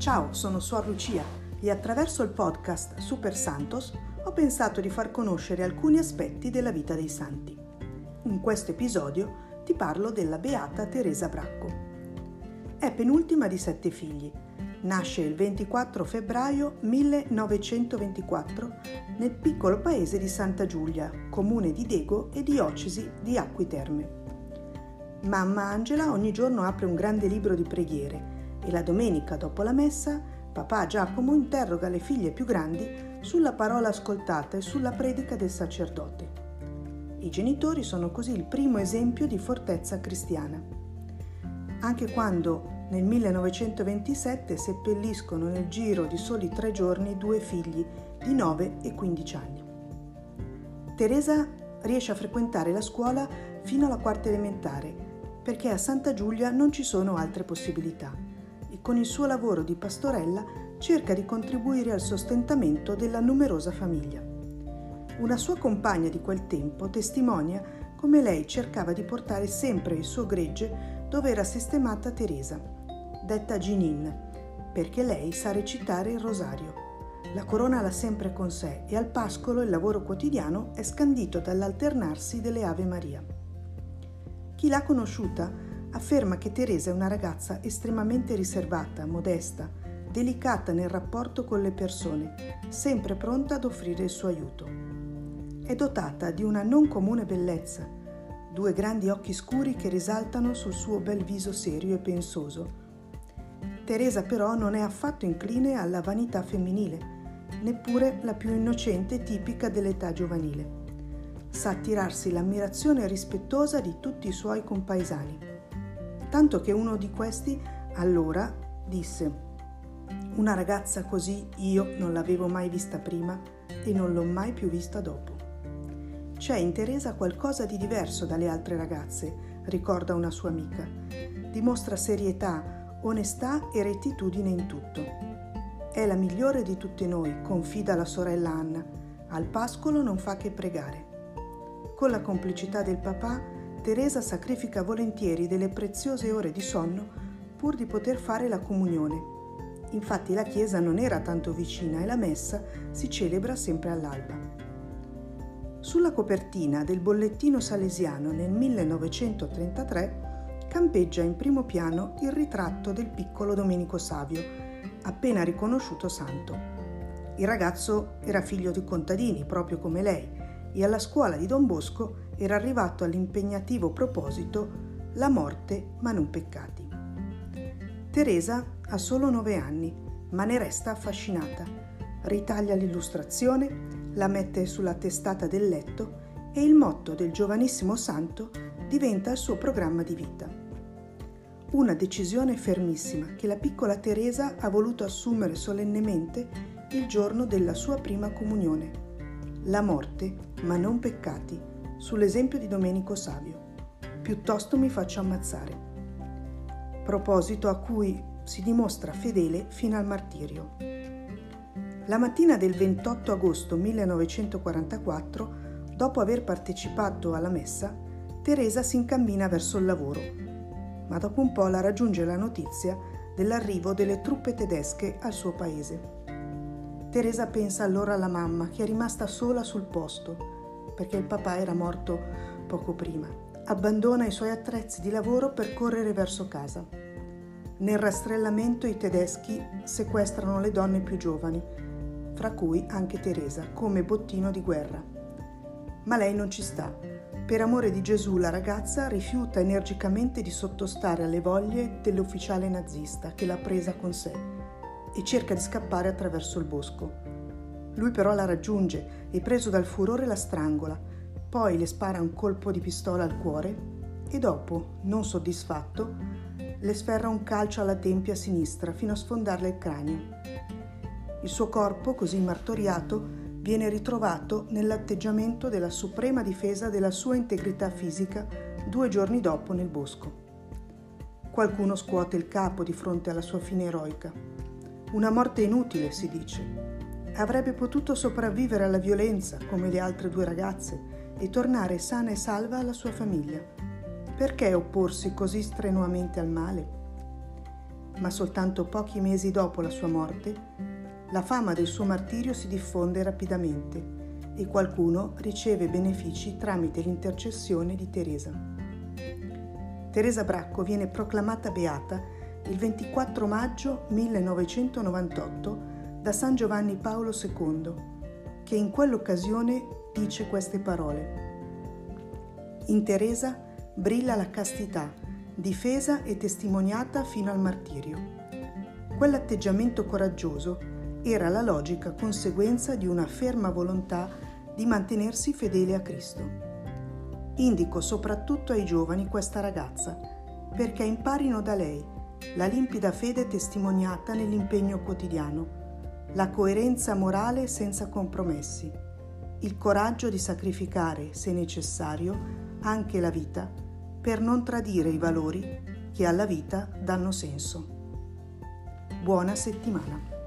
Ciao, sono Suor Lucia e attraverso il podcast Super Santos ho pensato di far conoscere alcuni aspetti della vita dei santi. In questo episodio ti parlo della beata Teresa Bracco. È penultima di sette figli. Nasce il 24 febbraio 1924 nel piccolo paese di Santa Giulia, comune di Dego e diocesi di Acqui Terme. Mamma Angela ogni giorno apre un grande libro di preghiere e la domenica dopo la messa papà Giacomo interroga le figlie più grandi sulla parola ascoltata e sulla predica del sacerdote. I genitori sono così il primo esempio di fortezza cristiana. Anche quando nel 1927 seppelliscono nel giro di soli tre giorni due figli di 9 e 15 anni. Teresa riesce a frequentare la scuola fino alla quarta elementare perché a Santa Giulia non ci sono altre possibilità con il suo lavoro di pastorella cerca di contribuire al sostentamento della numerosa famiglia. Una sua compagna di quel tempo testimonia come lei cercava di portare sempre il suo gregge dove era sistemata Teresa, detta Ginin, perché lei sa recitare il rosario. La corona l'ha sempre con sé e al pascolo il lavoro quotidiano è scandito dall'alternarsi delle Ave Maria. Chi l'ha conosciuta afferma che Teresa è una ragazza estremamente riservata, modesta, delicata nel rapporto con le persone, sempre pronta ad offrire il suo aiuto. È dotata di una non comune bellezza, due grandi occhi scuri che risaltano sul suo bel viso serio e pensoso. Teresa però non è affatto incline alla vanità femminile, neppure la più innocente tipica dell'età giovanile. Sa attirarsi l'ammirazione rispettosa di tutti i suoi compaesani tanto che uno di questi allora disse una ragazza così io non l'avevo mai vista prima e non l'ho mai più vista dopo. C'è in Teresa qualcosa di diverso dalle altre ragazze, ricorda una sua amica. Dimostra serietà, onestà e rettitudine in tutto. È la migliore di tutte noi, confida la sorella Anna. Al pascolo non fa che pregare. Con la complicità del papà Teresa sacrifica volentieri delle preziose ore di sonno pur di poter fare la comunione. Infatti la chiesa non era tanto vicina e la messa si celebra sempre all'alba. Sulla copertina del bollettino salesiano nel 1933 campeggia in primo piano il ritratto del piccolo Domenico Savio, appena riconosciuto santo. Il ragazzo era figlio di contadini, proprio come lei, e alla scuola di Don Bosco era arrivato all'impegnativo proposito la morte ma non peccati. Teresa ha solo nove anni, ma ne resta affascinata. Ritaglia l'illustrazione, la mette sulla testata del letto e il motto del giovanissimo santo diventa il suo programma di vita. Una decisione fermissima che la piccola Teresa ha voluto assumere solennemente il giorno della sua prima comunione la morte, ma non peccati, sull'esempio di Domenico Savio. Piuttosto mi faccio ammazzare. Proposito a cui si dimostra fedele fino al martirio. La mattina del 28 agosto 1944, dopo aver partecipato alla messa, Teresa si incammina verso il lavoro, ma dopo un po' la raggiunge la notizia dell'arrivo delle truppe tedesche al suo paese. Teresa pensa allora alla mamma che è rimasta sola sul posto perché il papà era morto poco prima. Abbandona i suoi attrezzi di lavoro per correre verso casa. Nel rastrellamento i tedeschi sequestrano le donne più giovani, fra cui anche Teresa, come bottino di guerra. Ma lei non ci sta. Per amore di Gesù la ragazza rifiuta energicamente di sottostare alle voglie dell'ufficiale nazista che l'ha presa con sé e cerca di scappare attraverso il bosco. Lui però la raggiunge e preso dal furore la strangola, poi le spara un colpo di pistola al cuore e dopo, non soddisfatto, le sferra un calcio alla tempia sinistra fino a sfondarle il cranio. Il suo corpo, così martoriato, viene ritrovato nell'atteggiamento della suprema difesa della sua integrità fisica due giorni dopo nel bosco. Qualcuno scuote il capo di fronte alla sua fine eroica. Una morte inutile, si dice. Avrebbe potuto sopravvivere alla violenza come le altre due ragazze e tornare sana e salva alla sua famiglia. Perché opporsi così strenuamente al male? ma soltanto pochi mesi dopo la sua morte, la fama del suo martirio si diffonde rapidamente e qualcuno riceve benefici tramite l'intercessione di Teresa. Teresa Bracco viene proclamata beata il 24 maggio 1998 da San Giovanni Paolo II, che in quell'occasione dice queste parole. In Teresa brilla la castità, difesa e testimoniata fino al martirio. Quell'atteggiamento coraggioso era la logica conseguenza di una ferma volontà di mantenersi fedele a Cristo. Indico soprattutto ai giovani questa ragazza perché imparino da lei la limpida fede testimoniata nell'impegno quotidiano, la coerenza morale senza compromessi, il coraggio di sacrificare, se necessario, anche la vita per non tradire i valori che alla vita danno senso. Buona settimana.